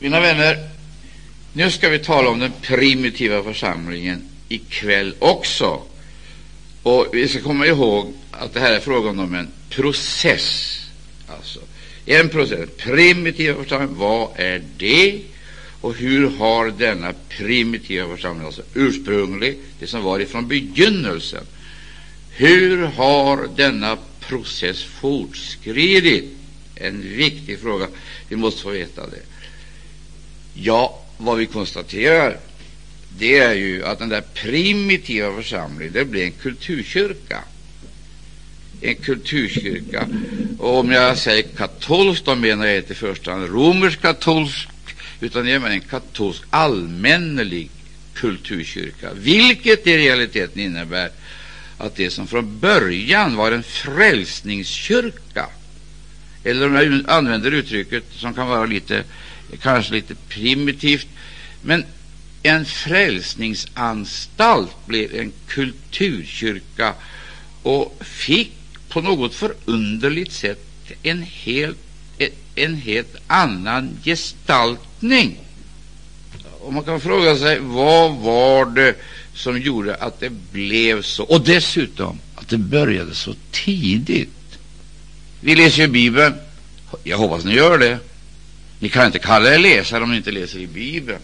Mina vänner, nu ska vi tala om den primitiva församlingen ikväll också. Och vi ska komma ihåg att det här är frågan om en process. Alltså, en process. Primitiva församling, vad är det? Och hur har denna primitiva församling, alltså ursprunglig, det som var ifrån begynnelsen, hur har denna process fortskridit? En viktig fråga. Vi måste få veta det. Ja, vad vi konstaterar det är ju att den där primitiva församlingen det blev en kulturkyrka. En kulturkyrka. Och om jag säger katolsk, då menar jag inte i första hand romersk-katolsk, utan jag menar en katolsk allmännelig kulturkyrka, vilket i realiteten innebär att det som från början var en frälsningskyrka, eller om jag använder uttrycket som kan vara lite, kanske lite primitivt, men en frälsningsanstalt blev en kulturkyrka och fick på något förunderligt sätt en helt, en helt annan gestaltning. Och man kan fråga sig vad var det som gjorde att det blev så, och dessutom att det började så tidigt. Vi läser ju Bibeln. Jag hoppas ni gör det. Ni kan inte kalla er läsare om ni inte läser i Bibeln.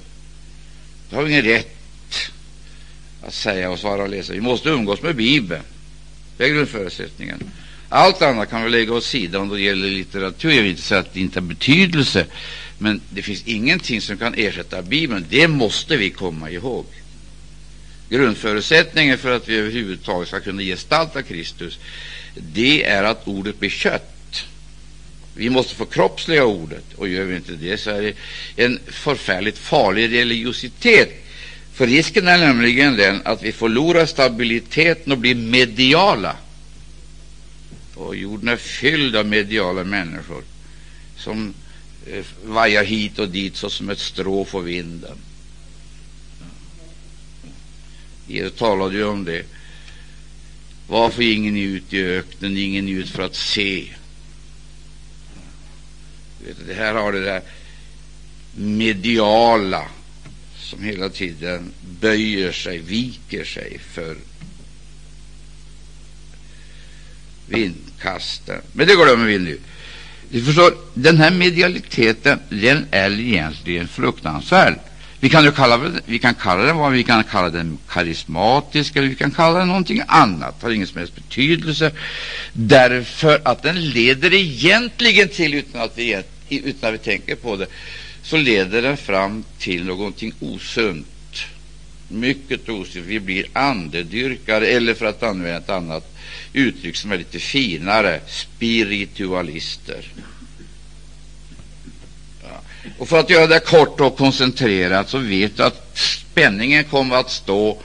Det har vi ingen rätt att säga och svara och läsa. Vi måste umgås med Bibeln. Det är grundförutsättningen. Allt annat kan vi lägga åt sidan då det gäller litteratur. Jag vill inte säga att det inte har betydelse, men det finns ingenting som kan ersätta Bibeln. Det måste vi komma ihåg. Grundförutsättningen för att vi överhuvudtaget ska kunna gestalta Kristus, det är att ordet blir kött. Vi måste få kroppsliga ordet, och gör vi inte det så är det en förfärligt farlig religiositet. För risken är nämligen den att vi förlorar stabiliteten och blir mediala. Och jorden är fylld av mediala människor som eh, vajar hit och dit såsom ett strå för vinden. Jesus talade ju om det. Varför ingen ut i öknen, ingen ut för att se? Det här har det där mediala som hela tiden böjer sig, viker sig för vindkasten. Men det glömmer vi nu. Du förstår, den här medialiteten, den är egentligen fruktansvärd. Vi kan, ju kalla, vi kan kalla den vad vi kan kalla den karismatisk, eller vi kan kalla den någonting annat. Det har ingen som helst betydelse, därför att den leder egentligen till, utan att vi utan att vi tänker på det, så leder den fram till någonting osunt. Mycket osunt. Vi blir andedyrkare, eller för att använda ett annat uttryck som är lite finare, spiritualister. Ja. Och för att göra det kort och koncentrerat så vet du att spänningen kommer att stå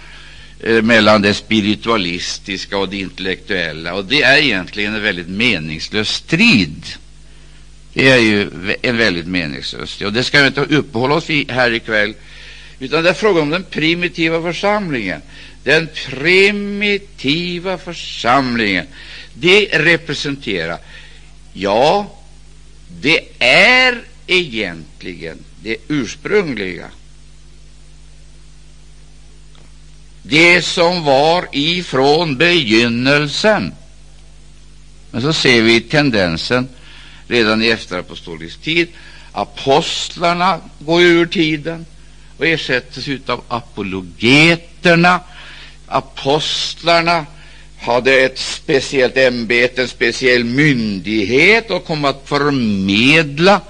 eh, mellan det spiritualistiska och det intellektuella, och det är egentligen en väldigt meningslös strid. Det är ju en väldigt meningslös. Och det ska vi inte uppehålla oss vid här ikväll, utan det är frågan om den primitiva församlingen. Den primitiva församlingen, det representerar, ja, det är egentligen det ursprungliga. Det som var ifrån begynnelsen. Men så ser vi tendensen redan i efterapostolisk tid. Apostlarna går ur tiden och ersätts av apologeterna. Apostlarna hade ett speciellt ämbete, en speciell myndighet och kom att förmedla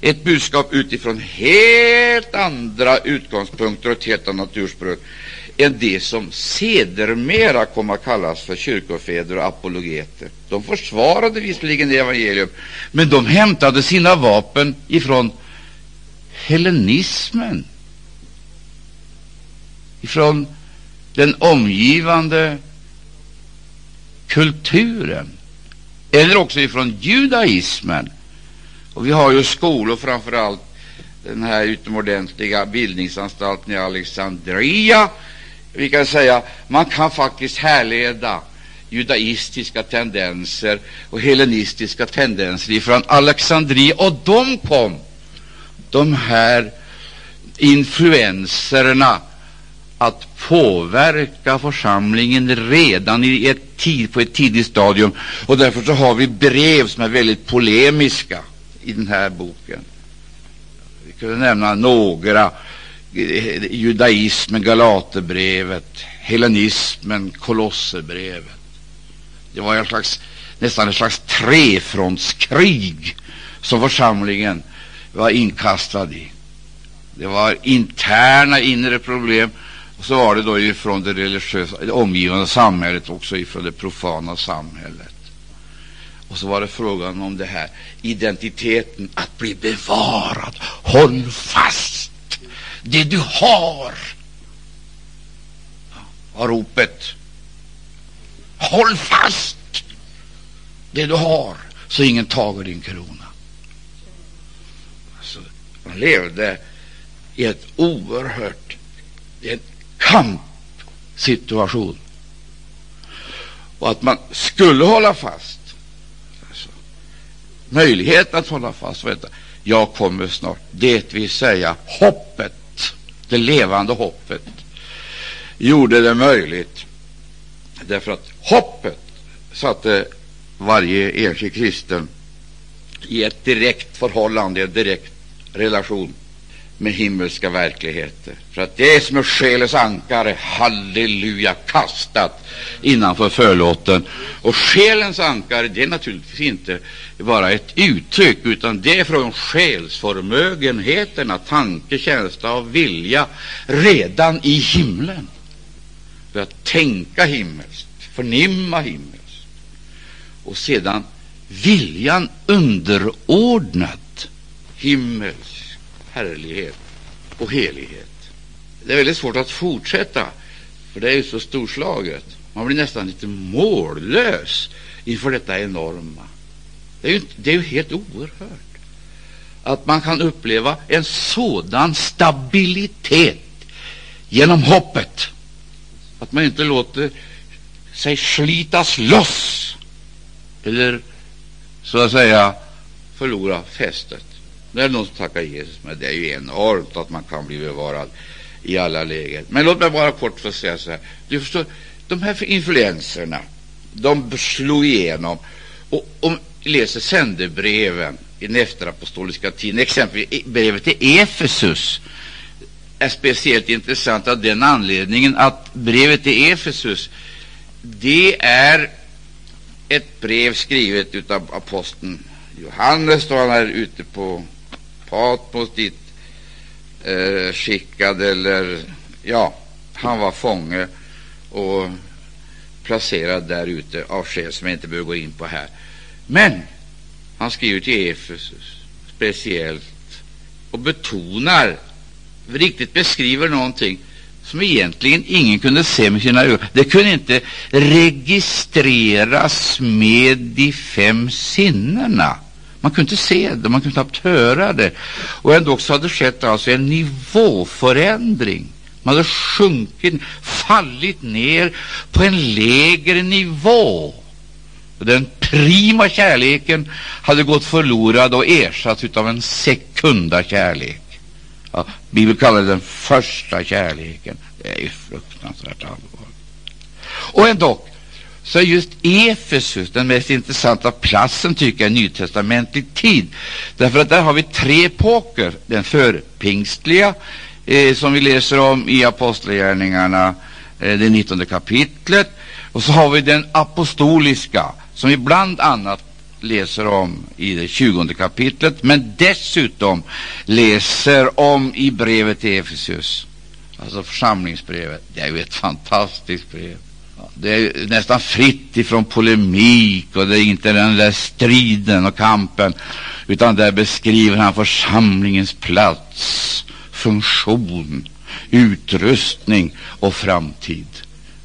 ett budskap utifrån helt andra utgångspunkter och ett helt annat ursprung än de som sedermera kom att kallas för kyrkofäder och apologeter. De försvarade visserligen evangelium, men de hämtade sina vapen ifrån hellenismen, ifrån den omgivande kulturen, eller också ifrån judaismen. Och vi har ju skolor, framför allt den här utomordentliga bildningsanstalten i Alexandria, vi kan säga man kan faktiskt härleda judaistiska tendenser och hellenistiska tendenser från Alexandria, och de kom de här influenserna att påverka församlingen redan i ett tid, på ett tidigt stadium. Och därför så har vi brev som är väldigt polemiska i den här boken. Vi kunde nämna några. Judaismen, Galaterbrevet, hellenismen, Kolosserbrevet. Det var en slags, nästan ett slags trefrontskrig som församlingen var inkastad i. Det var interna inre problem och så var det då ifrån det religiösa, det omgivande samhället, också ifrån det profana samhället. Och så var det frågan om det här identiteten, att bli bevarad. Håll fast det du har. Var ropet. Håll fast det du har, så ingen tager din krona. Alltså, man levde i ett oerhört, en kampsituation. Och att man skulle hålla fast. Alltså, möjligheten att hålla fast. Vänta, jag kommer snart. Det vill säga hoppet, det levande hoppet, gjorde det möjligt. Därför att hoppet satte varje enskild kristen i ett direkt förhållande, en direkt relation med himmelska verkligheter. För att det är som är själens ankare, halleluja, kastat innanför förlåten. Och själens ankare, det är naturligtvis inte bara ett uttryck, utan det är från själsförmögenheterna, tanke, känsla och vilja, redan i himlen. För att tänka himmelskt, förnimma himmelskt. Och sedan viljan underordnad himmelskt härlighet och helighet. Det är väldigt svårt att fortsätta, för det är ju så storslaget. Man blir nästan lite mållös inför detta enorma. Det är ju, det är ju helt oerhört att man kan uppleva en sådan stabilitet genom hoppet att man inte låter sig slitas loss eller så att säga förlora fästet. Det är någon som tackar Jesus, men det är ju enormt att man kan bli bevarad i alla lägen. Men låt mig bara kort få säga så här. Du förstår, de här influenserna, de slog igenom. Och om vi läser sändebreven i den efterapostoliska tiden, exempelvis brevet till Efesus, är speciellt intressant av den anledningen att brevet till Efesus, det är ett brev skrivet av aposteln Johannes då han är ute på Patmos dit eh, skickad, eller ja, han var fånge och placerad där ute av skäl som jag inte behöver gå in på här. Men han skriver till Efesus speciellt och betonar, riktigt beskriver någonting som egentligen ingen kunde se med sina ögon. Det kunde inte registreras med de fem sinnena. Man kunde inte se det, man kunde knappt höra det. Och ändå så hade det skett alltså en nivåförändring. Man hade sjunkit, fallit ner på en lägre nivå. Och den prima kärleken hade gått förlorad och ersatts av en sekunda kärlek. Ja, Bibeln kallar det den första kärleken. Det är ju fruktansvärt allvarligt. Och ändå så är just Efesus den mest intressanta platsen tycker jag i nytestamentlig tid. Därför att där har vi tre epoker. Den förpingstliga, eh, som vi läser om i Apostlagärningarna, eh, det 19 kapitlet. Och så har vi den apostoliska, som vi bland annat läser om i det 20 kapitlet, men dessutom läser om i brevet till Efesus, alltså församlingsbrevet. Det är ju ett fantastiskt brev. Det är nästan fritt ifrån polemik och det är inte den där striden och kampen, utan där beskriver han församlingens plats, funktion, utrustning och framtid.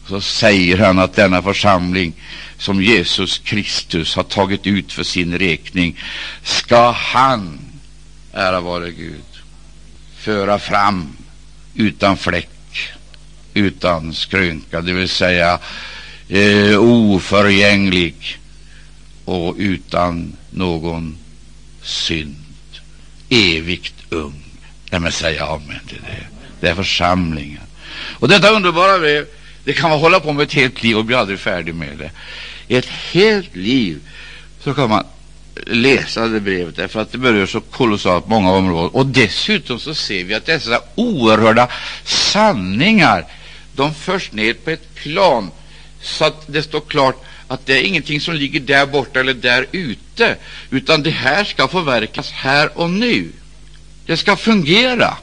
Så säger han att denna församling som Jesus Kristus har tagit ut för sin räkning ska han, ära vare Gud, föra fram utan fläck utan skrönka, det vill säga eh, oförgänglig och utan någon synd. evigt ung. Nej, men säg amen till det. Det är församlingen. Och detta underbara brev, det kan man hålla på med ett helt liv och bli aldrig färdig med det. Ett helt liv så kan man läsa det brevet, därför att det berör så kolossalt många områden. Och dessutom så ser vi att dessa oerhörda sanningar, de förs ner på ett plan så att det står klart att det är ingenting som ligger där borta eller där ute, utan det här ska förverkas här och nu. Det ska fungera.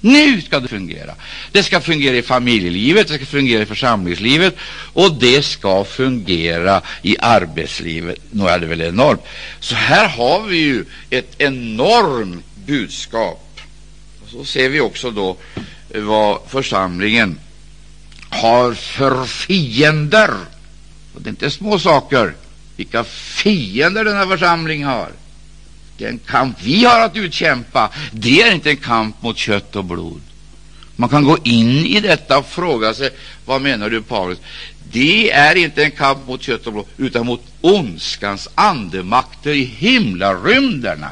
Nu ska det fungera. Det ska fungera i familjelivet, det ska fungera i församlingslivet och det ska fungera i arbetslivet. Nu är det väl enormt. Så här har vi ju ett enormt budskap. Och så ser vi också då eh, vad församlingen har för fiender. Och det är inte små saker vilka fiender denna församling har. Den kamp vi har att utkämpa, det är inte en kamp mot kött och blod. Man kan gå in i detta och fråga sig, vad menar du Paulus? Det är inte en kamp mot kött och blod, utan mot ondskans andemakter i himlarymderna.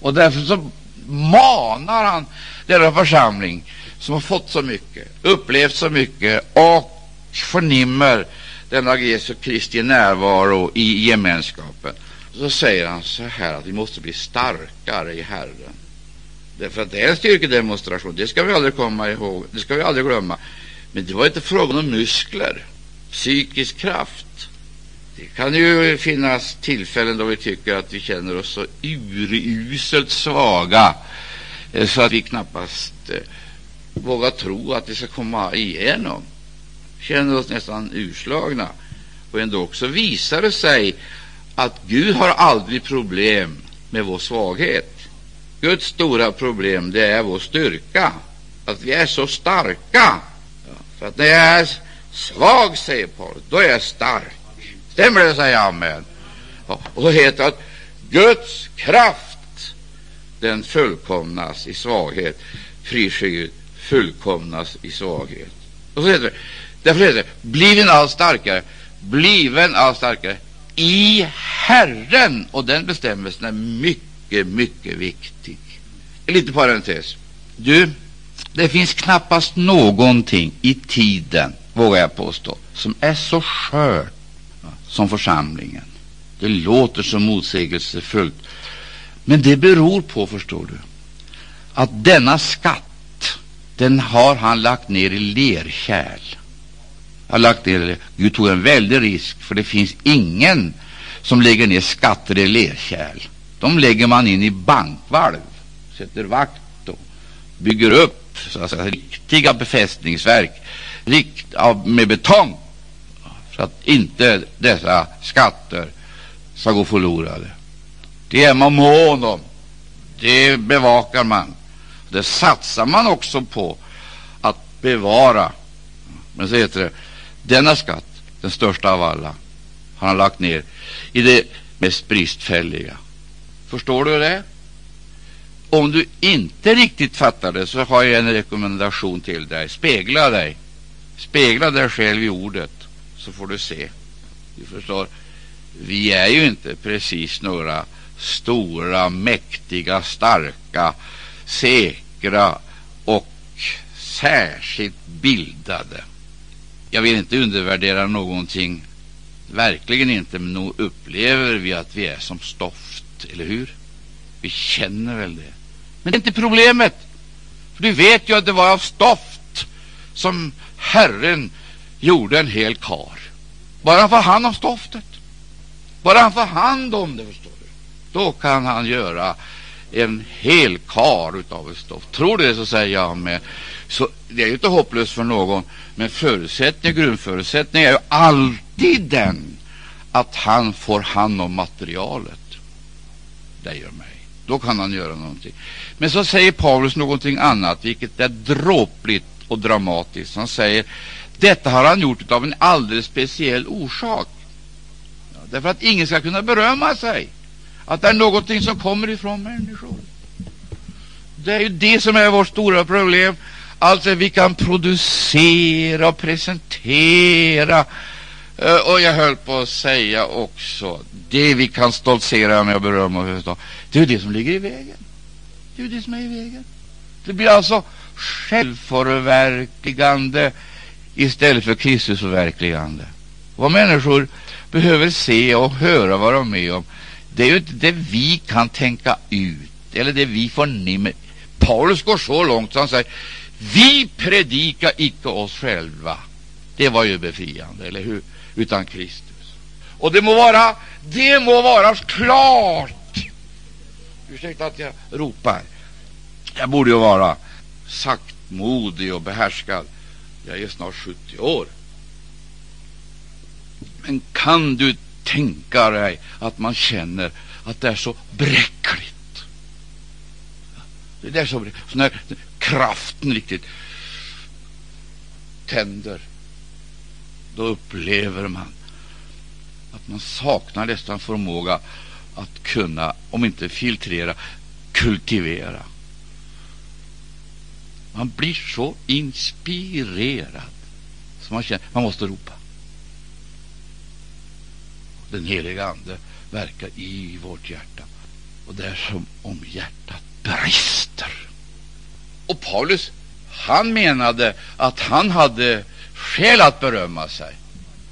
Och därför så manar han denna församling som har fått så mycket, upplevt så mycket och förnimmer denna Jesu Kristi närvaro i gemenskapen så säger han så här att vi måste bli starkare i Herren. Därför att det är en styrkedemonstration, det ska vi aldrig komma ihåg, det ska vi aldrig glömma. Men det var inte frågan om muskler, psykisk kraft. Det kan ju finnas tillfällen då vi tycker att vi känner oss så uruselt svaga eh, så att vi knappast eh, vågar tro att vi ska komma igenom. Känner oss nästan urslagna. Och ändå också visar det sig att Gud har aldrig problem med vår svaghet. Guds stora problem det är vår styrka, att vi är så starka. För att när jag är svag, säger Paulus, då är jag stark. Stämmer det? säger Amen. Ja, och så heter det att Guds kraft, den fullkomnas i svaghet. Pris Gud, fullkomnas i svaghet. Och så heter det, därför heter det, bliven allt starkare, bliven allt starkare i Herren. Och den bestämmelsen är mycket, mycket viktig. En liten parentes. Du, det finns knappast någonting i tiden, vågar jag påstå, som är så skört som församlingen. Det låter så motsägelsefullt, men det beror på, förstår du, att denna skatt, den har han lagt ner i lerkärl har lagt ner Gud tog en väldig risk, för det finns ingen som lägger ner skatter i lerkärl. De lägger man in i bankvalv, sätter vakt och bygger upp så att säga, riktiga befästningsverk rikt, av, med betong så att inte dessa skatter ska gå förlorade. Det är man mån om. Det bevakar man. Det satsar man också på att bevara. Men så heter det denna skatt, den största av alla, har han lagt ner i det mest bristfälliga. Förstår du det? Om du inte riktigt fattar det så har jag en rekommendation till dig. Spegla dig. Spegla dig själv i ordet, så får du se. Du förstår, vi är ju inte precis några stora, mäktiga, starka, säkra och särskilt bildade. Jag vill inte undervärdera någonting, verkligen inte, men nog upplever vi att vi är som stoft, eller hur? Vi känner väl det. Men det är inte problemet. För du vet ju att det var av stoft som Herren gjorde en hel kar. Bara han får hand om stoftet. Bara han får hand om det, förstår du. Då kan han göra en hel kar utav ett stoff. Tror du det så säger jag med. Så det är ju inte hopplöst för någon. Men förutsättningen, grundförutsättningen är ju alltid den att han får hand om materialet. Det gör mig. Då kan han göra någonting. Men så säger Paulus någonting annat, vilket är dråpligt och dramatiskt. Han säger detta har han gjort av en alldeles speciell orsak. Ja, därför att ingen ska kunna berömma sig att det är någonting som kommer ifrån människor. Det är ju det som är vårt stora problem. Alltså, vi kan producera och presentera. Eh, och jag höll på att säga också, det vi kan stoltsera med och berömma oss av, det är det som ligger i vägen. Det är ju det som är i vägen. Det blir alltså självförverkligande istället för Kristusförverkligande. Vad människor behöver se och höra vad de är med om, det är ju inte det vi kan tänka ut eller det vi förnimmer. Paulus går så långt så han säger vi predikar icke oss själva. Det var ju befriande, eller hur? Utan Kristus. Och det må vara, det må vara klart. Ursäkta att jag ropar. Jag borde ju vara saktmodig och behärskad. Jag är snart 70 år. Men kan du tänka dig att man känner att det är så bräckligt? Det är så bräckligt. Så när kraften riktigt tänder, då upplever man att man saknar nästan förmåga att kunna, om inte filtrera, kultivera. Man blir så inspirerad så man känner man måste ropa. Den heliga Ande verkar i vårt hjärta. Och det är som om hjärtat brister. Och Paulus, han menade att han hade skäl att berömma sig.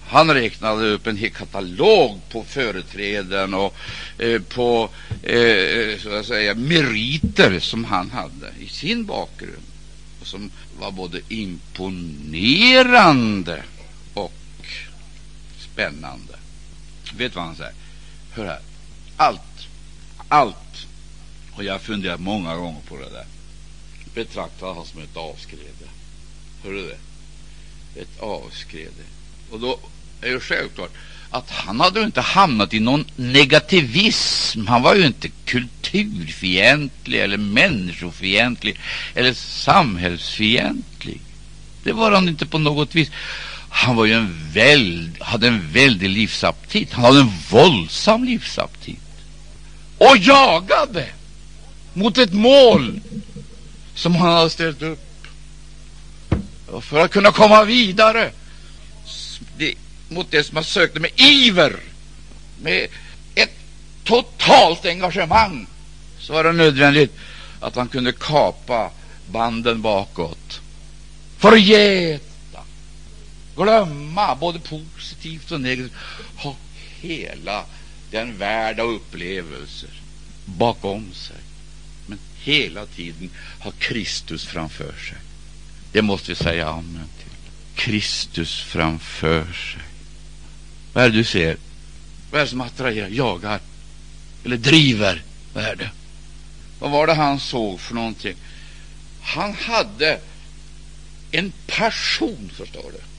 Han räknade upp en hel katalog på företräden och eh, på eh, så att säga, meriter som han hade i sin bakgrund och som var både imponerande och spännande. Vet vad han säger? Hör här. Allt, allt, och jag har funderat många gånger på det där, betraktar han som ett avskrede. Hör du det? Ett avskrede. Och då är det självklart att han hade inte hamnat i någon negativism. Han var ju inte kulturfientlig eller människofientlig eller samhällsfientlig. Det var han inte på något vis. Han var ju en väld, hade en väldig livsaptit. Han hade en våldsam livsaptit. Och jagade mot ett mål som han hade ställt upp. Och för att kunna komma vidare det, mot det som han sökte med iver, med ett totalt engagemang, så var det nödvändigt att han kunde kapa banden bakåt, förgeta, glömma både positivt och negativt, ha hela den värld av upplevelser bakom sig, men hela tiden ha Kristus framför sig. Det måste vi säga amen till. Kristus framför sig. Vad är det du ser? Vad är det som attraherar, jagar eller driver? Vad är det? Vad var det han såg för någonting? Han hade en passion, förstår du.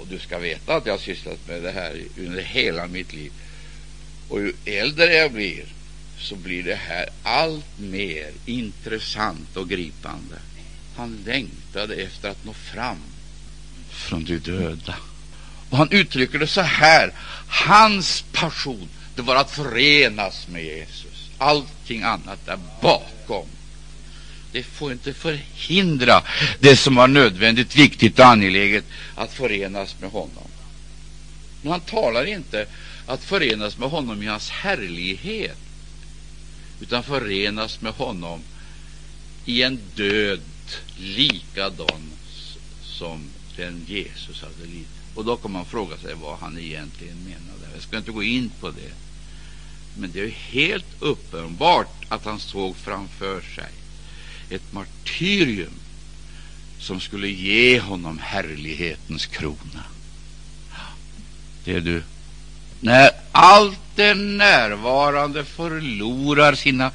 Och du ska veta att jag har sysslat med det här under hela mitt liv. Och ju äldre jag blir, så blir det här allt mer intressant och gripande. Han längtade efter att nå fram från de döda. Och han uttrycker det så här. Hans passion, det var att förenas med Jesus. Allting annat är bakom. Det får inte förhindra det som var nödvändigt, viktigt och angeläget att förenas med honom. Men han talar inte att förenas med honom i hans härlighet, utan förenas med honom i en död likadan som den Jesus hade lidit. Och då kan man fråga sig vad han egentligen menade. Jag ska inte gå in på det. Men det är helt uppenbart att han såg framför sig ett martyrium som skulle ge honom härlighetens krona. Det är du. När allt det närvarande förlorar sina,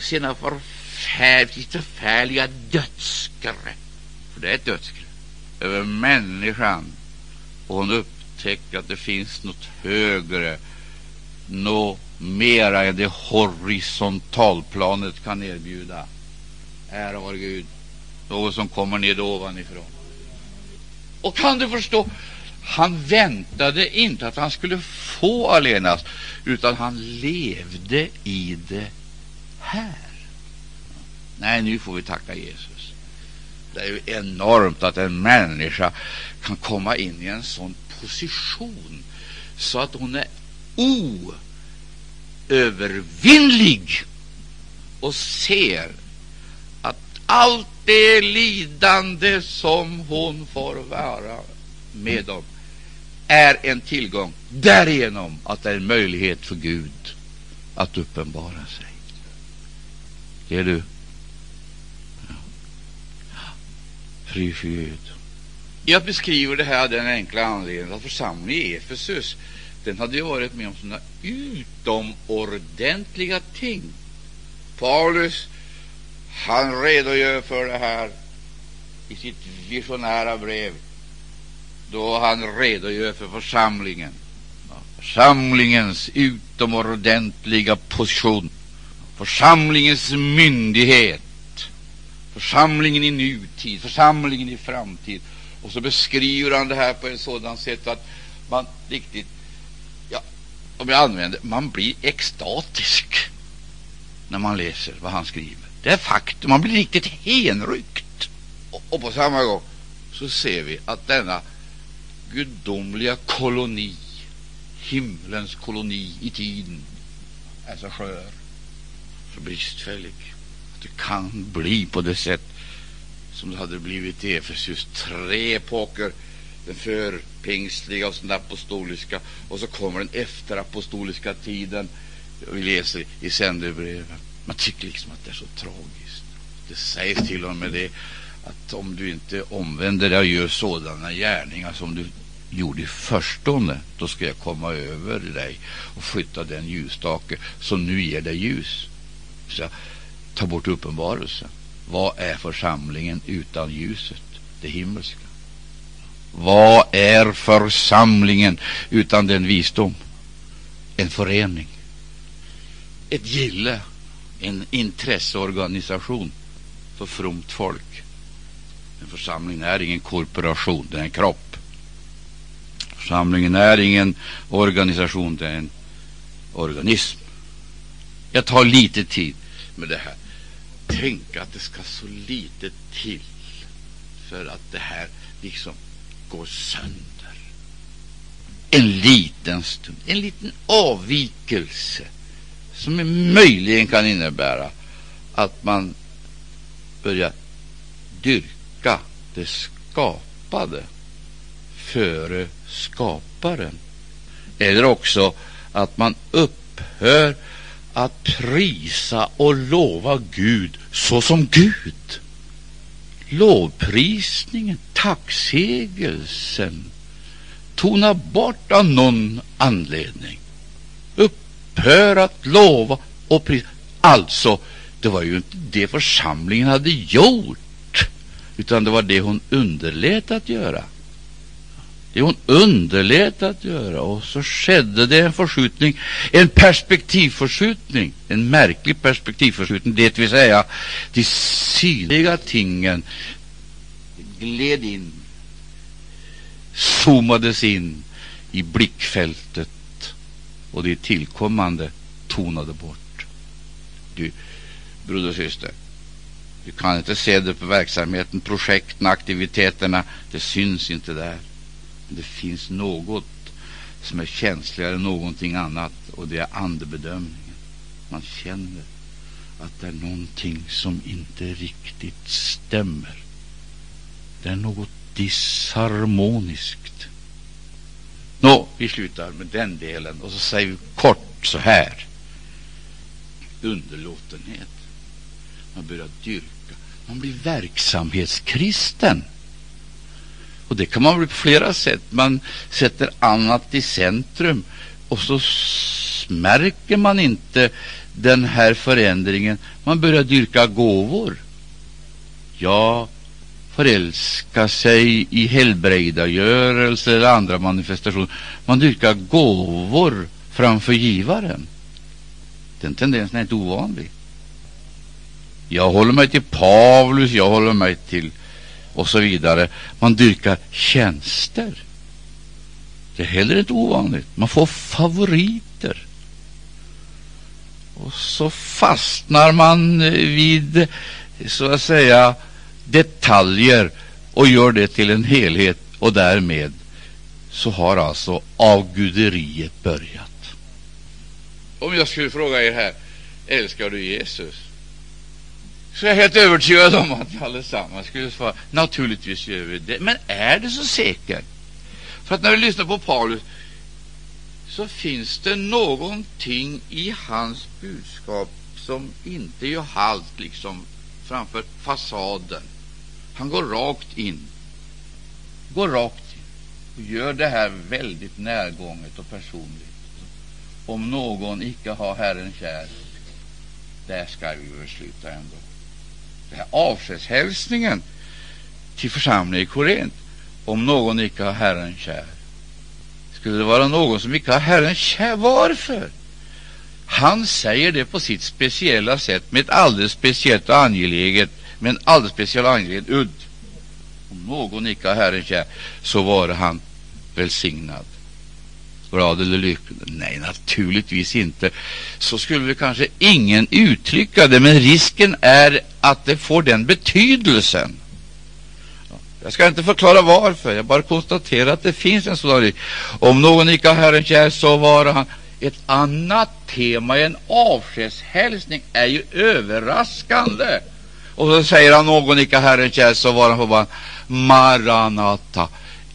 sina förfärliga, förfärliga dödsgrepp, för det är ett dödsgrepp, över människan och hon upptäcker att det finns något högre, något mera än det horisontalplanet kan erbjuda. Ära vare Gud, något som kommer ned ovanifrån. Och kan du förstå? Han väntade inte att han skulle få allenast, utan han levde i det här. Nej, nu får vi tacka Jesus. Det är ju enormt att en människa kan komma in i en sån position så att hon är oövervinnlig och ser allt det lidande som hon får vara med om är en tillgång därigenom att det är en möjlighet för Gud att uppenbara sig. Det är du. Ja. Fri för Gud. Jag beskriver det här av den enkla anledningen att församlingen i Efesus den hade ju varit med om sådana utomordentliga ting. Paulus han redogör för det här i sitt visionära brev då han redogör för församlingen, församlingens utomordentliga position, församlingens myndighet, församlingen i nutid, församlingen i framtid. Och så beskriver han det här på ett sådant sätt att man riktigt, ja, om jag använder, man blir extatisk när man läser vad han skriver. Det är faktum, man blir riktigt henryckt. Och, och på samma gång så ser vi att denna gudomliga koloni, himlens koloni i tiden, är så skör, så bristfällig att det kan bli på det sätt som det hade blivit i Efesus. Tre epoker, den förpingstliga och den apostoliska, och så kommer den efterapostoliska tiden. Vi läser i sändebreven. Man tycker liksom att det är så tragiskt. Det sägs till och med det att om du inte omvänder dig och gör sådana gärningar som du gjorde i förstone, då ska jag komma över dig och flytta den ljusstake som nu ger dig ljus. Så ta bort uppenbarelsen. Vad är församlingen utan ljuset, det himmelska? Vad är församlingen utan den visdom? En förening, ett gille, en intresseorganisation för fromt folk. En församling är ingen korporation, det är en kropp. Församlingen är ingen organisation, det är en organism. Jag tar lite tid med det här. Tänk att det ska så lite till för att det här liksom går sönder. En liten stund, en liten avvikelse som möjligen kan innebära att man börjar dyrka det skapade före skaparen. Eller också att man upphör att prisa och lova Gud såsom Gud. Lovprisningen, tacksägelsen tona bort av någon anledning. Upphör att lova och prisa. Alltså, det var ju inte det församlingen hade gjort, utan det var det hon underlät att göra. Det hon underlät att göra. Och så skedde det en förskjutning, en perspektivförskjutning, en märklig perspektivförskjutning, det vill säga de synliga tingen gled in, zoomades in i blickfältet och det tillkommande tonade bort. Du, broder och syster, du kan inte se det på verksamheten, projekten, aktiviteterna, det syns inte där Men det finns något som är känsligare än någonting annat, och det är andebedömningen. Man känner att det är någonting som inte riktigt stämmer. Det är något disharmoniskt. Nå, vi slutar med den delen och så säger vi kort så här. Underlåtenhet. Man börjar dyrka. Man blir verksamhetskristen. Och det kan man bli på flera sätt. Man sätter annat i centrum och så märker man inte den här förändringen. Man börjar dyrka gåvor. Ja, förälska sig i helbrägdagörelse eller andra manifestationer. Man dyrkar gåvor framför givaren. Den tendensen är inte ovanlig. Jag håller mig till Paulus, jag håller mig till och så vidare. Man dyrkar tjänster. Det är heller inte ovanligt. Man får favoriter. Och så fastnar man vid, så att säga, detaljer och gör det till en helhet och därmed så har alltså avguderiet börjat. Om jag skulle fråga er här, älskar du Jesus? så jag är helt övertygad om att ni allesammans skulle svara naturligtvis gör vi det. Men är det så säkert? För att när vi lyssnar på Paulus så finns det någonting i hans budskap som inte gör halt liksom framför fasaden. Han går rakt in. Går rakt in och gör det här väldigt närgånget och personligt. Om någon icke har Herren kär, där ska vi väl sluta ändå. Den här avskedshälsningen till församlingen i Korint, om någon icke har Herren kär. Skulle det vara någon som icke har Herren kär? Varför? Han säger det på sitt speciella sätt med ett alldeles speciellt och angeläget, men alldeles speciell angelägen udd. Om någon icke har Herren kär, så vare han välsignad, glad eller lycklig. Nej, naturligtvis inte. Så skulle vi kanske ingen uttrycka det, men risken är att det får den betydelsen. Jag ska inte förklara varför, jag bara konstaterar att det finns en sådan risk. Om någon icke har Herren kär, så vare han ett annat tema i en avskedshälsning är ju överraskande. Och så säger han någon icke Herren kär, så var han förbannad. Maranata.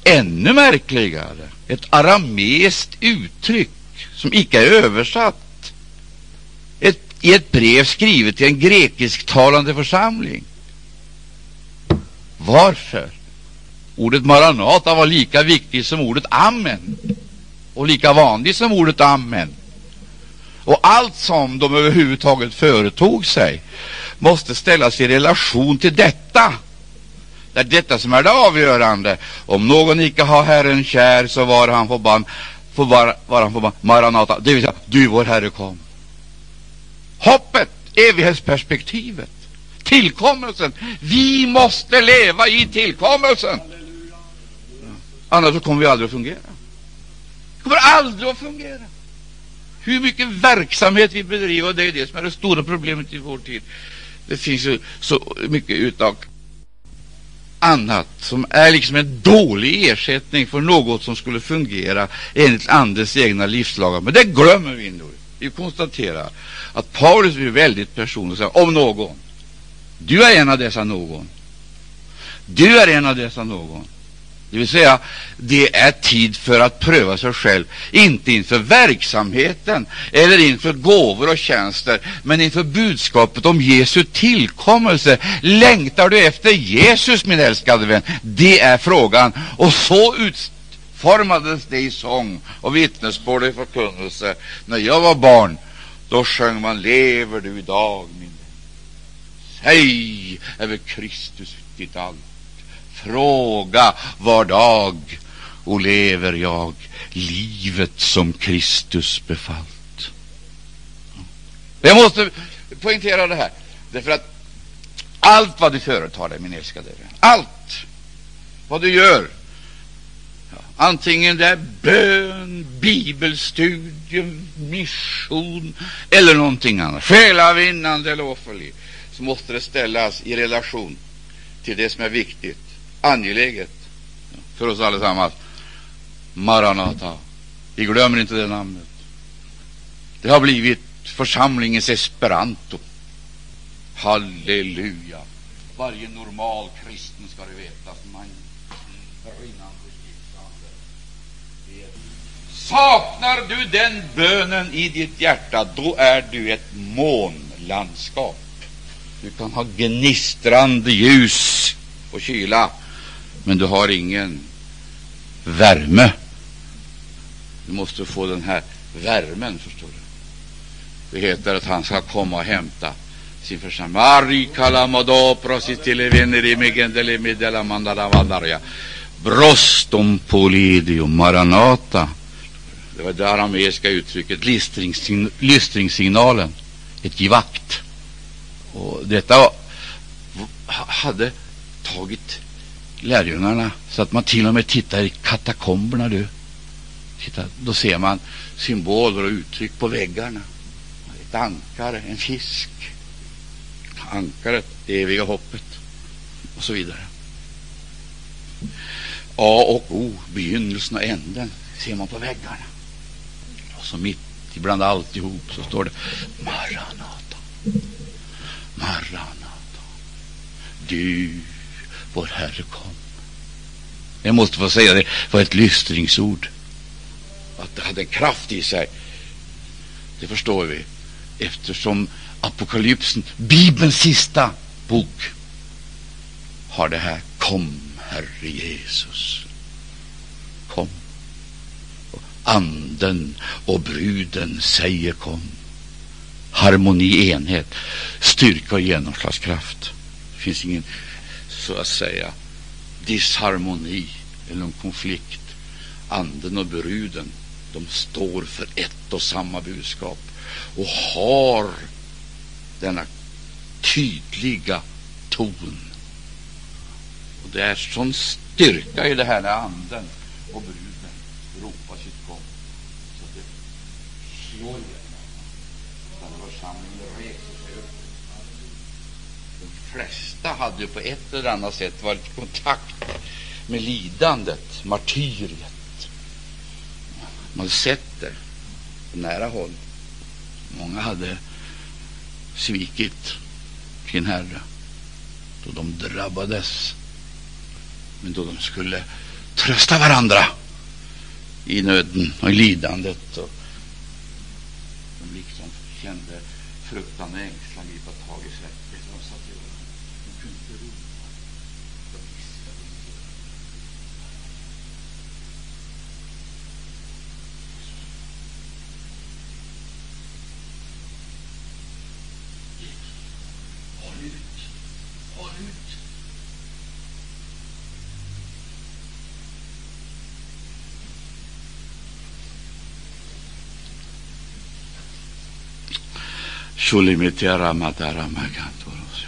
Ännu märkligare. Ett arameiskt uttryck som icke är översatt. Ett, I ett brev skrivet till en grekisktalande församling. Varför? Ordet maranata var lika viktigt som ordet amen och lika vanlig som ordet amen. Och allt som de överhuvudtaget företog sig måste ställas i relation till detta. Det är detta som är det avgörande. Om någon icke har Herren kär, så var han förbann. för var, var han förband, Maranata, det vill säga, du vår Herre kom. Hoppet, evighetsperspektivet, tillkommelsen. Vi måste leva i tillkommelsen. Annars så kommer vi aldrig att fungera. Det kommer aldrig att fungera. Hur mycket verksamhet vi bedriver, det är det som är det stora problemet i vår tid. Det finns ju så mycket utav annat som är liksom en dålig ersättning för något som skulle fungera enligt Andens egna livslagar. Men det glömmer vi nu. Vi konstaterar att Paulus blir väldigt personlig och säger om någon. Du är en av dessa någon. Du är en av dessa någon. Det vill säga, det är tid för att pröva sig själv, inte inför verksamheten eller inför gåvor och tjänster, men inför budskapet om Jesu tillkommelse. Längtar du efter Jesus, min älskade vän? Det är frågan. Och så utformades det i sång och vittnesbörd och förkunnelse. När jag var barn, då sjöng man Lever du idag, min vän? Säg över Kristus ditt allt fråga var dag och lever jag livet som Kristus befallt. Jag måste poängtera det här, därför att allt vad du företar dig, min älskade vän, allt vad du gör, antingen det är bön, bibelstudium, mission eller någonting annat, själavinnande eller offerliv, så måste det ställas i relation till det som är viktigt angeläget för oss allesammans. Maranata. Vi glömmer inte det namnet. Det har blivit församlingens esperanto. Halleluja. Varje normal kristen ska du veta som man brinnande Saknar du den bönen i ditt hjärta, då är du ett månlandskap. Du kan ha gnistrande ljus och kyla, men du har ingen värme. Du måste få den här värmen, förstår du. Det heter att han ska komma och hämta sin församling. Brostom polidium maranata. Det var det arameiska uttrycket, lystringssignalen, ett givakt. Och detta hade tagit lärjungarna så att man till och med tittar i katakomberna. Du. Titta, då ser man symboler och uttryck på väggarna. Ett ankare, en fisk, ankaret, det eviga hoppet och så vidare. A och O, begynnelsen och änden, ser man på väggarna. Och så mitt ibland alltihop så står det Maranata. Maranata. du, vår Herre, kom. Jag måste få säga det var ett lystringsord. Att det hade kraft i sig. Det förstår vi eftersom Apokalypsen, Bibelns sista bok, har det här Kom, Herre Jesus. Kom. Och anden och bruden säger kom. Harmoni, enhet, styrka och genomslagskraft. Det finns ingen, så att säga, disharmoni eller en konflikt. Anden och bruden, de står för ett och samma budskap och har denna tydliga ton. Och det är sån styrka i det här när anden och bruden ropar sitt kom så det slår igenom. Församlingen reser sig upp. De flesta hade ju på ett eller annat sätt varit i kontakt med lidandet, martyriet. Man hade sett det på nära håll. Många hade svikit sin Herre då de drabbades, men då de skulle trösta varandra i nöden och i lidandet. Och de liksom kände fruktan och ängslan gripa tag i sig. Vet du vad de sa till varandra? De kunde inte ropa. De viskade inte. Håll ut! Håll ut! Shulimitera matara magantoros.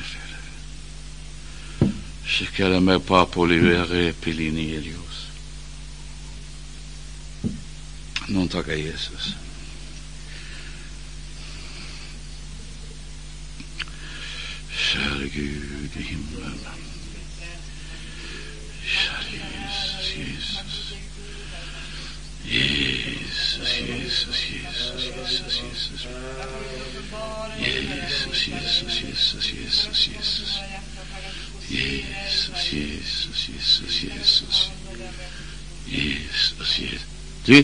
Shikele me papolivere pilinerios. Någon tackar Jesus. Käre Gud i himlen. Käre Jesus, Jesus. Jesus, Jesus, Jesus, Jesus, Jesus. Jesus, Jesus, Jesus, Jesus, Jesus. Jesus, Jesus, Jesus, Jesus. Jesus, Jesus. Du,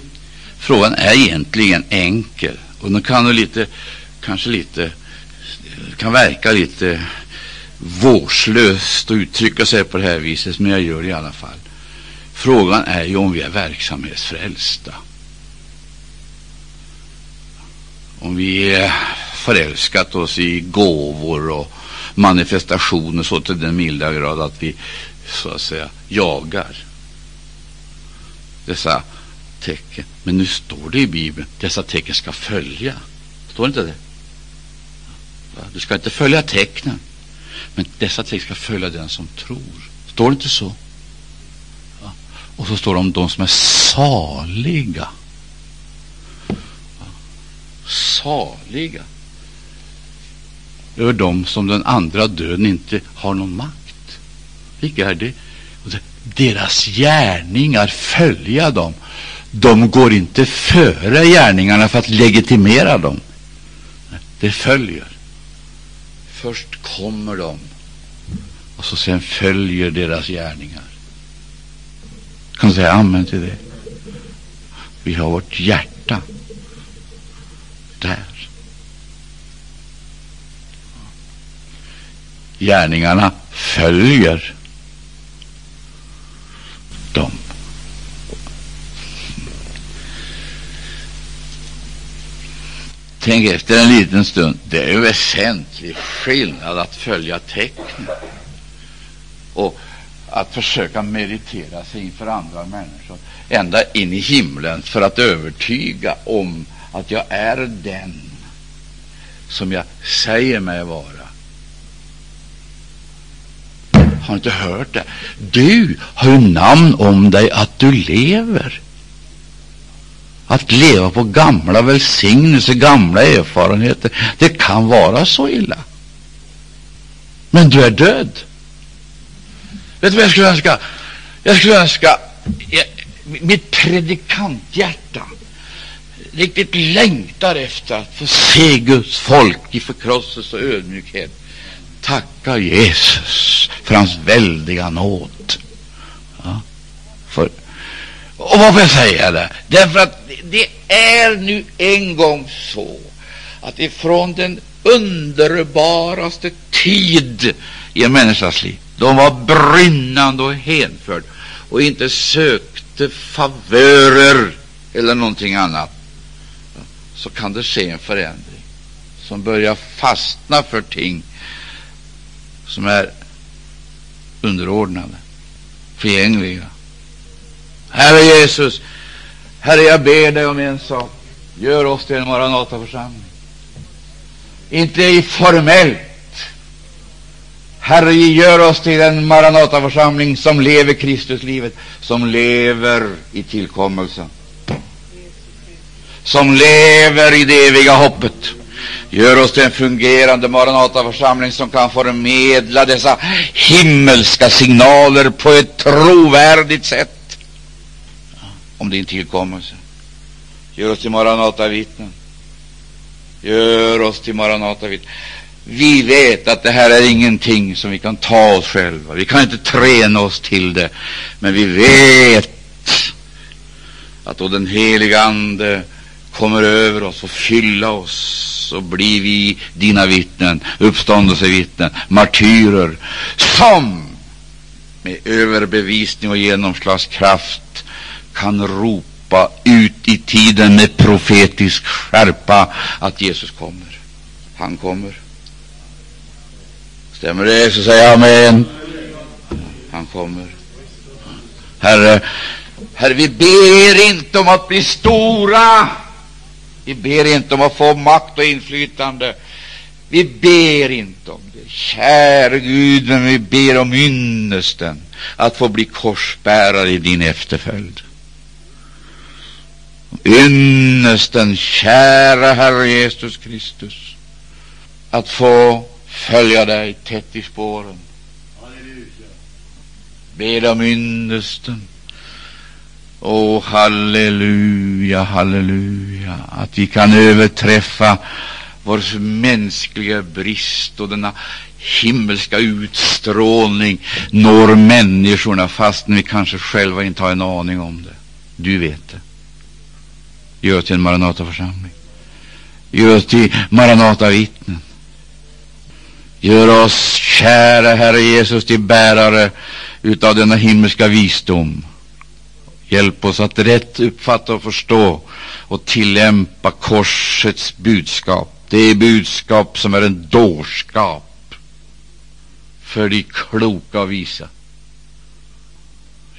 frågan är egentligen enkel och den kan nog lite, kanske lite, kan verka lite vårdslöst att uttrycka sig på det här viset, men jag gör det i alla fall. Frågan är ju om vi är verksamhetsfrälsta. Om vi eh, förälskat oss i gåvor och manifestationer så till den milda grad att vi så att säga jagar dessa tecken. Men nu står det i Bibeln, dessa tecken ska följa. Står inte det? Du ska inte följa tecknen, men dessa tecken ska följa den som tror. Står det inte så? Och så står det om de som är saliga. Saliga över dem som den andra döden inte har någon makt. Vilka är det? Deras gärningar följa dem. De går inte före gärningarna för att legitimera dem. Det följer. Först kommer de och så sen följer deras gärningar. Kan du säga amen till det? Vi har vårt hjärta där. Gärningarna följer dem. Tänk efter en liten stund. Det är en väsentlig skillnad att följa tecknen och att försöka meditera sig inför andra människor ända in i himlen för att övertyga om att jag är den som jag säger mig vara. Har inte hört det? Du har ju namn om dig att du lever. Att leva på gamla välsignelser, gamla erfarenheter, det kan vara så illa. Men du är död. Vet du vad jag skulle önska? Jag skulle önska jag, mitt predikanthjärta riktigt längtar efter att få se Guds folk i förkrosselse och ödmjukhet tacka Jesus för hans väldiga nåd. Ja, för, och varför jag säger det? Därför att det är nu en gång så att ifrån den underbaraste tid i en människas liv, då hon var brinnande och hänförd och inte sökte favörer eller någonting annat, så kan det ske en förändring som börjar fastna för ting som är underordnade, förgängliga. Herre Jesus, Herre, jag ber dig om en sak. Gör oss till en Maranataförsamling. Inte i formellt. Herre, gör oss till en Maranataförsamling som lever Kristuslivet, som lever i tillkommelsen, som lever i det eviga hoppet. Gör oss till en fungerande Maranataförsamling som kan förmedla dessa himmelska signaler på ett trovärdigt sätt om din tillkommelse. Gör oss till Maranatavittnen. Gör oss till Maranatavittnen. Vi vet att det här är ingenting som vi kan ta oss själva. Vi kan inte träna oss till det. Men vi vet att då den heliga Ande kommer över oss och fylla oss så blir vi dina vittnen, uppståndelsevittnen, martyrer som med överbevisning och genomslagskraft kan ropa ut i tiden med profetisk skärpa att Jesus kommer. Han kommer. Stämmer det? Så säger jag amen. Han kommer. Herre, Herre, vi ber inte om att bli stora. Vi ber inte om att få makt och inflytande. Vi ber inte om det. Käre Gud, men vi ber om ynnesten att få bli korsbärare i din efterföljd. Ynnesten, kära Herre Jesus Kristus, att få följa dig tätt i spåren. Be om ynnesten Åh, oh, halleluja, halleluja, att vi kan överträffa vår mänskliga brist och denna himmelska utstrålning når människorna fastän vi kanske själva inte har en aning om det. Du vet det. Gör oss till en Maranataförsamling. Gör oss till Maranatavittnen. Gör oss, kära Herre Jesus, till bärare utav denna himmelska visdom Hjälp oss att rätt uppfatta och förstå och tillämpa korsets budskap. Det budskap som är en dårskap för de kloka och visa.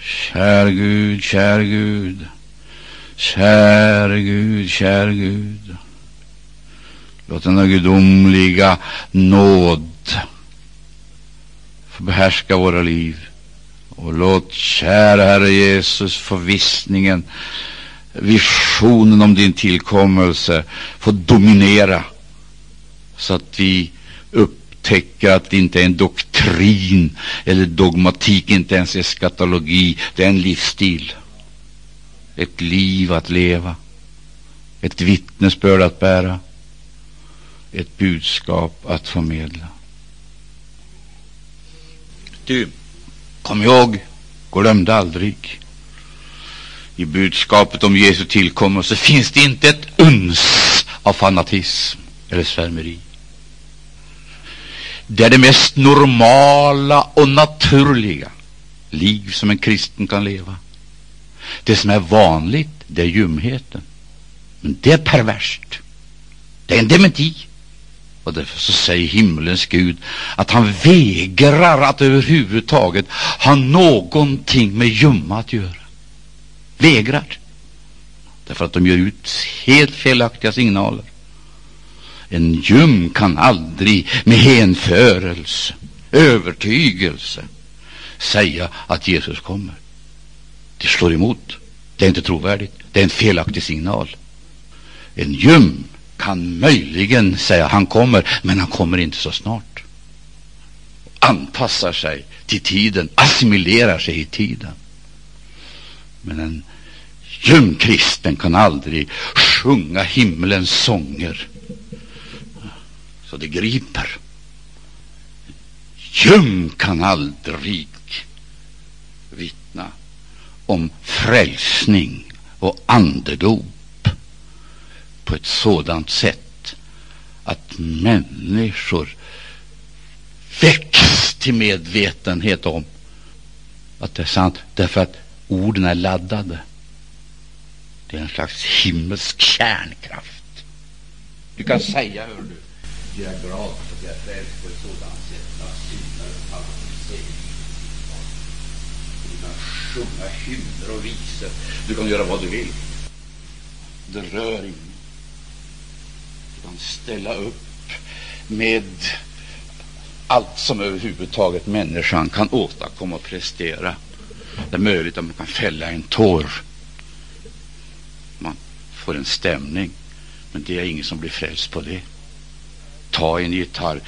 Kär Gud, kär Gud, kär Gud, kär Gud. Låt denna gudomliga nåd få behärska våra liv. Och låt, kära Herre Jesus, förvissningen, visionen om din tillkommelse få dominera så att vi upptäcker att det inte är en doktrin eller dogmatik, inte ens eskatologi, det är en livsstil. Ett liv att leva, ett vittnesbörd att bära, ett budskap att förmedla. Du, Kom ihåg, glöm det aldrig. I budskapet om Jesu tillkommelse finns det inte ett uns av fanatism eller svärmeri. Det är det mest normala och naturliga liv som en kristen kan leva. Det som är vanligt, det är ljumheten. Men det är perverst. Det är en dementi. Och därför så säger himlens Gud att han vägrar att överhuvudtaget ha någonting med ljumma att göra. Vägrar. Därför att de gör ut helt felaktiga signaler. En ljum kan aldrig med hänförelse, övertygelse säga att Jesus kommer. Det slår emot. Det är inte trovärdigt. Det är en felaktig signal. En ljum kan möjligen säga han kommer, men han kommer inte så snart. Anpassar sig till tiden, assimilerar sig i tiden. Men en ljum kristen kan aldrig sjunga himlens sånger så det griper. Ljum kan aldrig vittna om frälsning och andedop på ett sådant sätt att människor väcks till medvetenhet om att det är sant, därför att orden är laddade. Det är en slags himmelsk kärnkraft. Du kan säga, hör du, jag är glad för att jag är frälst på ett sådant sätt att syndare faller till seger. Du kan sjunga hymner och visor. Du kan göra vad du vill. Det rör inte kan ställa upp med allt som överhuvudtaget människan kan åstadkomma och prestera. Det är möjligt att man kan fälla en tår. Man får en stämning. Men det är ingen som blir frälst på det. Ta en gitarr.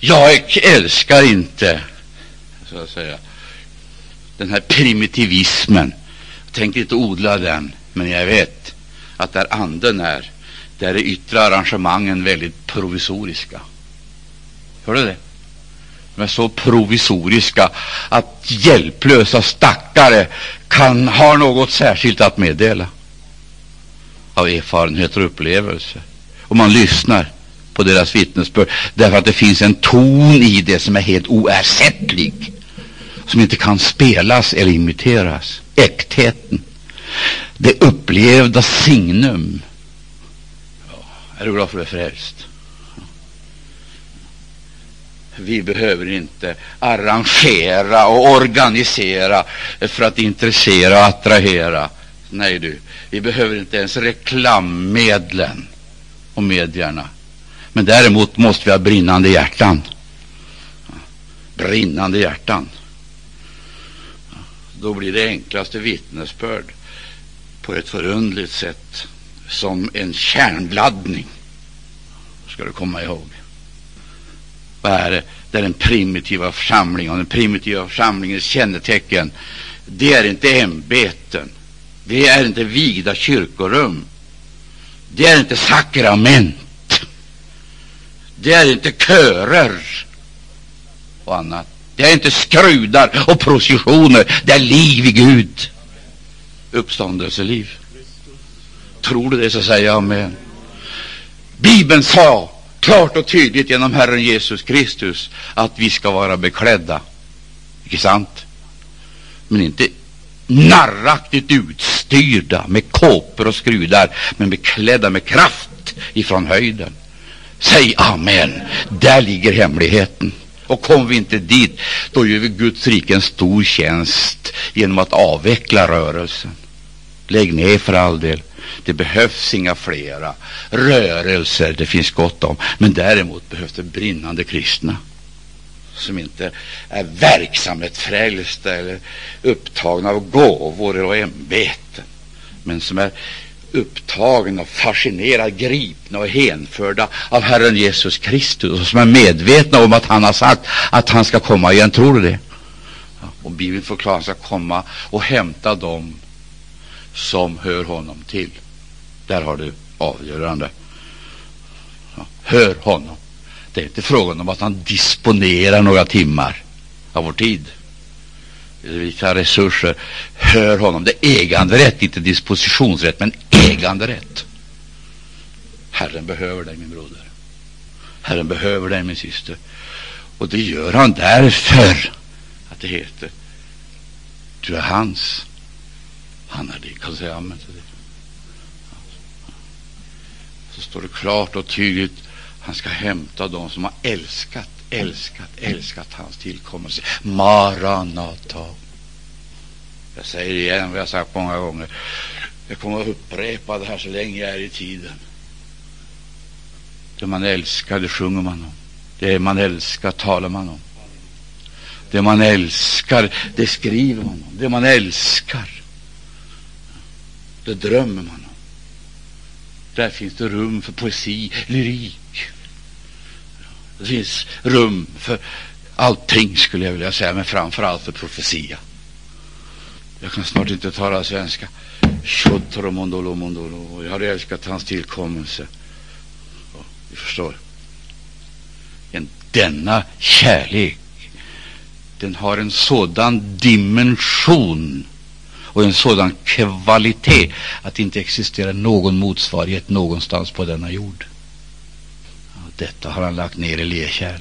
Jag älskar inte, så att säga, den här primitivismen. Jag tänker inte odla den, men jag vet att där anden är, där är yttre arrangemangen väldigt provisoriska. Hör du det? De är så provisoriska att hjälplösa stackare kan ha något särskilt att meddela av erfarenheter och upplevelser. Och man lyssnar på deras vittnesbörd därför att det finns en ton i det som är helt oersättlig, som inte kan spelas eller imiteras. Äktheten, det upplevda signum. Är du glad för att du är frälst? Vi behöver inte arrangera och organisera för att intressera och attrahera. Nej du, vi behöver inte ens reklammedlen och medierna. Men däremot måste vi ha brinnande hjärtan. Brinnande hjärtan. Då blir det enklaste vittnesbörd på ett förundligt sätt som en kärnladdning. Ska du komma ihåg. Vad är det? Det är den primitiva församlingen. Och den primitiva församlingens kännetecken, det är inte ämbeten. Det är inte vigda kyrkorum. Det är inte sakrament. Det är inte körer och annat. Det är inte skrudar och processioner. Det är liv i Gud. Uppståndelseliv. Tror du det så säger jag amen. Bibeln sa klart och tydligt genom Herren Jesus Kristus att vi ska vara beklädda. Icke sant? Men inte narraktigt utstyrda med kåpor och skrudar, men beklädda med kraft ifrån höjden. Säg amen. Där ligger hemligheten. Och kommer vi inte dit, då gör vi Guds rike en stor tjänst genom att avveckla rörelsen. Lägg ner för all del. Det behövs inga flera rörelser, det finns gott om. Men däremot behövs det brinnande kristna som inte är verksamhetsfrälsta eller upptagna av gåvor och ämbeten, men som är upptagna, fascinerade, gripna och hänförda av Herren Jesus Kristus och som är medvetna om att han har sagt att han ska komma igen. Tror du det? Och Bibeln förklarar att han ska komma och hämta dem som hör honom till. Där har du avgörande. Hör honom. Det är inte frågan om att han disponerar några timmar av vår tid. Vissa resurser. Hör honom. Det är äganderätt, inte dispositionsrätt, men äganderätt. Herren behöver dig, min broder. Herren behöver dig, min syster. Och det gör han därför att det heter du är hans. Han är det, Kan du säga amen till det? Så står det klart och tydligt han ska hämta dem som har älskat, älskat, älskat hans tillkommelse. Maranata. Jag säger igen vad jag sagt många gånger. Jag kommer att upprepa det här så länge jag är i tiden. Det man älskar, det sjunger man om. Det man älskar talar man om. Det man älskar, det skriver man om. Det man älskar, det drömmer man om. Där finns det rum för poesi, lyrik. Det finns rum för allting, skulle jag vilja säga, men framför allt för profetia. Jag kan snart inte tala svenska. Jag har älskat hans tillkommelse. Vi förstår. En, denna kärlek den har en sådan dimension och en sådan kvalitet att det inte existerar någon motsvarighet någonstans på denna jord. Och detta har han lagt ner i lerkärl.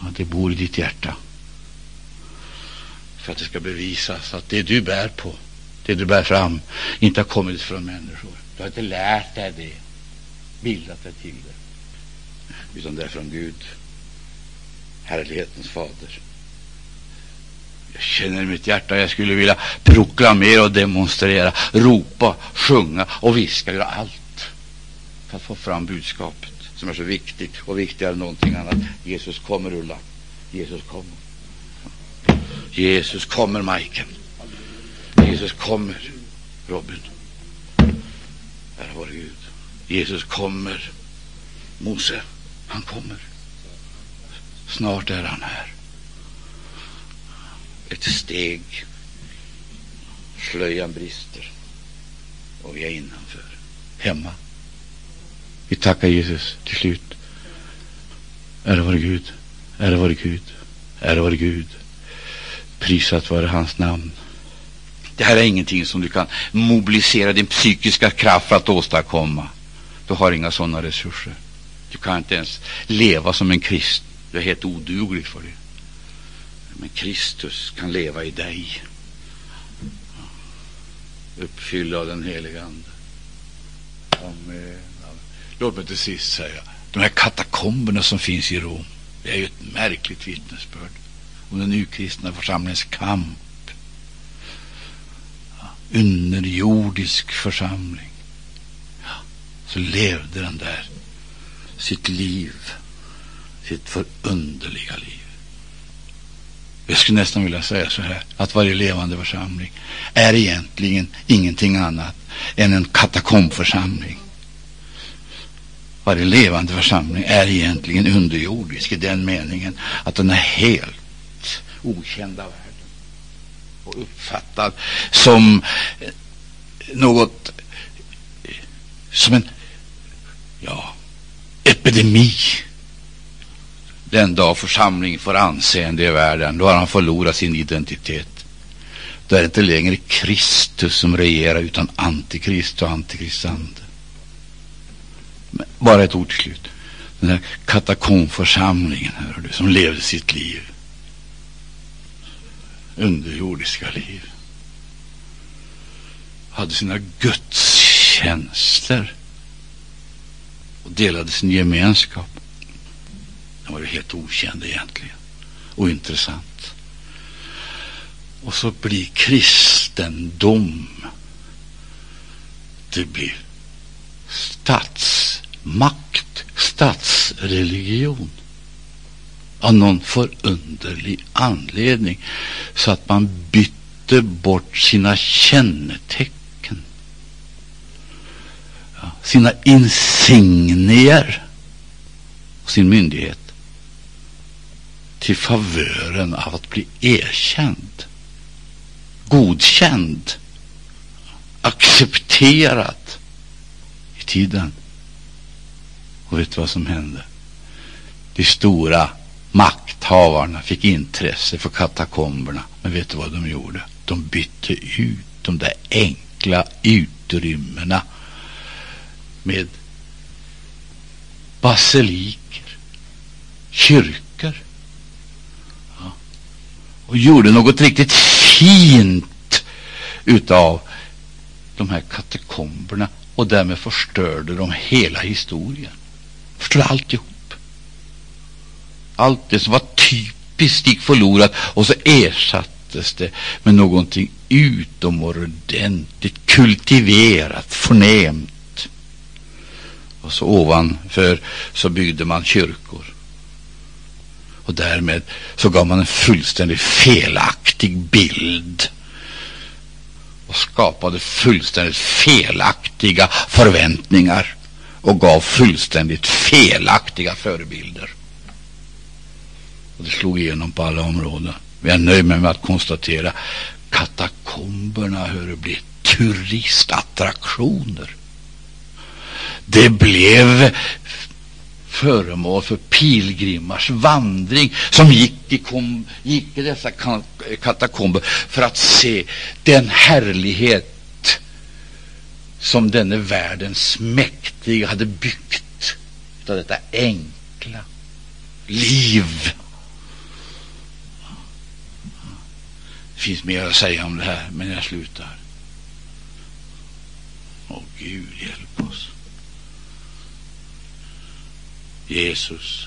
Ja, det bor i ditt hjärta. För att det ska bevisas att det du bär på, det du bär fram, inte har kommit från människor. Du har inte lärt dig det, bildat dig till det, utan det är från Gud, härlighetens fader. Jag känner i mitt hjärta jag skulle vilja proklamera och demonstrera, ropa, sjunga och viska, göra allt för att få fram budskapet som är så viktigt och viktigare än någonting annat. Jesus kommer, Ulla. Jesus kommer. Jesus kommer, Majken. Jesus kommer, Robin. Ära vare Gud. Jesus kommer, Mose. Han kommer. Snart är han här. Ett steg. Slöjan brister och vi är innanför, hemma. Vi tackar Jesus till slut. Ära vare Gud, ära vare Gud, ära vare Gud. Prisat vare hans namn. Det här är ingenting som du kan mobilisera din psykiska kraft för att åstadkomma. Du har inga sådana resurser. Du kan inte ens leva som en kristen. Du är helt oduglig för det. Men Kristus kan leva i dig. Uppfylla av den heliga Ande. Amen. Låt mig till sist säga, de här katakomberna som finns i Rom, det är ju ett märkligt vittnesbörd om den nykristna församlingens kamp. Underjordisk församling. Så levde den där sitt liv, sitt förunderliga liv. Jag skulle nästan vilja säga så här, att varje levande församling är egentligen ingenting annat än en katakombförsamling. Varje levande församling är egentligen underjordisk i den meningen att den är helt okänd av världen och uppfattad som något som en ja, epidemi. Den dag församlingen får anseende i världen, då har han förlorat sin identitet. Då är det inte längre Kristus som regerar, utan Antikrist och Antikristande. Bara ett ord till slut. Den här katakomförsamlingen hör du, som levde sitt liv. Underjordiska liv. Hade sina gudstjänster och delade sin gemenskap. Den var ju helt okänd egentligen. Ointressant. Och så blir kristendom. Det blir statsmakt, statsreligion av någon förunderlig anledning så att man bytte bort sina kännetecken, ja, sina insignier och sin myndighet till favören av att bli erkänd, godkänd, accepterad i tiden. Och vet du vad som hände? De stora makthavarna fick intresse för katakomberna. Men vet du vad de gjorde? De bytte ut de där enkla utrymmena med basiliker, kyrkor. Och gjorde något riktigt fint utav de här katakomberna och därmed förstörde de hela historien. Förstörde alltihop. Allt det som var typiskt gick förlorat och så ersattes det med någonting utomordentligt kultiverat, förnämt. Och så ovanför så byggde man kyrkor. Och därmed så gav man en fullständigt felaktig bild och skapade fullständigt felaktiga förväntningar och gav fullständigt felaktiga förebilder. Och det slog igenom på alla områden. Vi är nöjda med att konstatera katakomberna hör bli turistattraktioner. Det blev föremål för pilgrimars vandring som gick i, kom, gick i dessa katakomber för att se den härlighet som denne världens mäktiga hade byggt av detta enkla liv. Det finns mer att säga om det här, men jag slutar. Åh, Gud, hjälp oss. Jesus,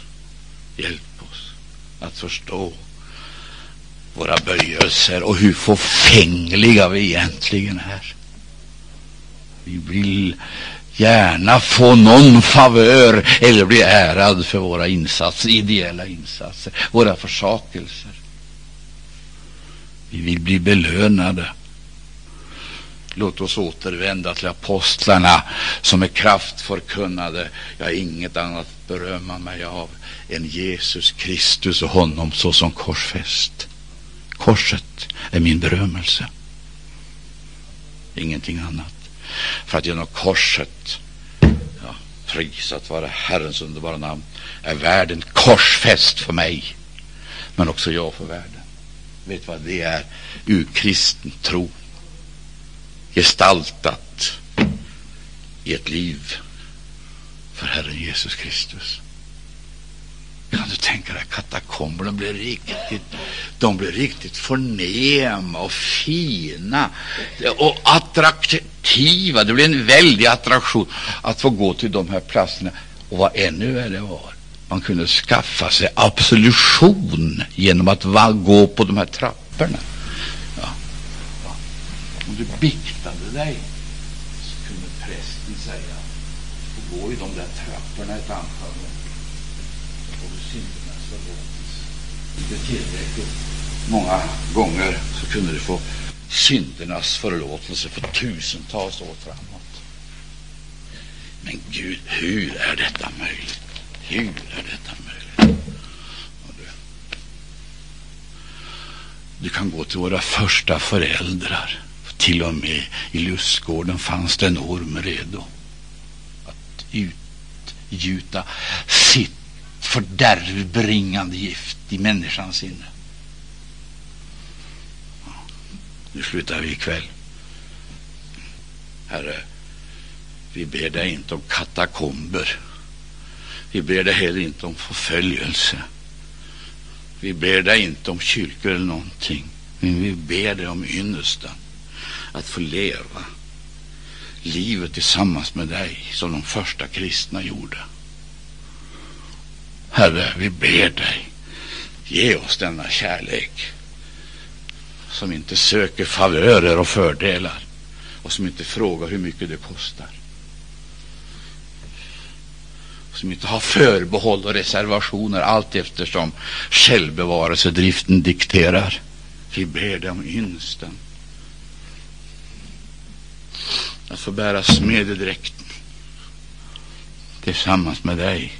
hjälp oss att förstå våra böjelser och hur förfängliga vi egentligen är. Vi vill gärna få någon favör eller bli ärad för våra insatser, ideella insatser, våra försakelser. Vi vill bli belönade. Låt oss återvända till apostlarna som är kraftförkunnade. Jag har inget annat att berömma mig av än Jesus Kristus och honom såsom korsfäst. Korset är min berömmelse. Ingenting annat. För att genom korset, ja, prisat vara Herrens underbara namn, är världen korsfäst för mig, men också jag för världen. Vet vad det är? Ur kristen tro gestaltat i ett liv för Herren Jesus Kristus. Kan du tänka dig katakomber? De blir riktigt, de blir riktigt förnäma och fina och attraktiva. Det blir en väldig attraktion att få gå till de här platserna. Och vad ännu värre var, man kunde skaffa sig absolution genom att gå på de här trapporna. Om du biktade dig så kunde prästen säga, du gå i de där trapporna ett antal gånger så får du syndernas förlåtelse. Inte tillräckligt många gånger så kunde du få syndernas förlåtelse för tusentals år framåt. Men Gud, hur är detta möjligt? Hur är detta möjligt? Du, du kan gå till våra första föräldrar. Till och med i lustgården fanns det en orm redo att utgjuta sitt fördärvbringande gift i människans sinne. Nu slutar vi ikväll. Herre, vi ber dig inte om katakomber. Vi ber dig heller inte om förföljelse. Vi ber dig inte om kyrkor eller någonting. Men vi ber dig om ynnesten att få leva livet tillsammans med dig som de första kristna gjorde. Herre, vi ber dig, ge oss denna kärlek som inte söker favörer och fördelar och som inte frågar hur mycket det kostar. Som inte har förbehåll och reservationer allt eftersom självbevarelsedriften dikterar. Vi ber dig om ynsten att få bära smededräkten tillsammans med dig.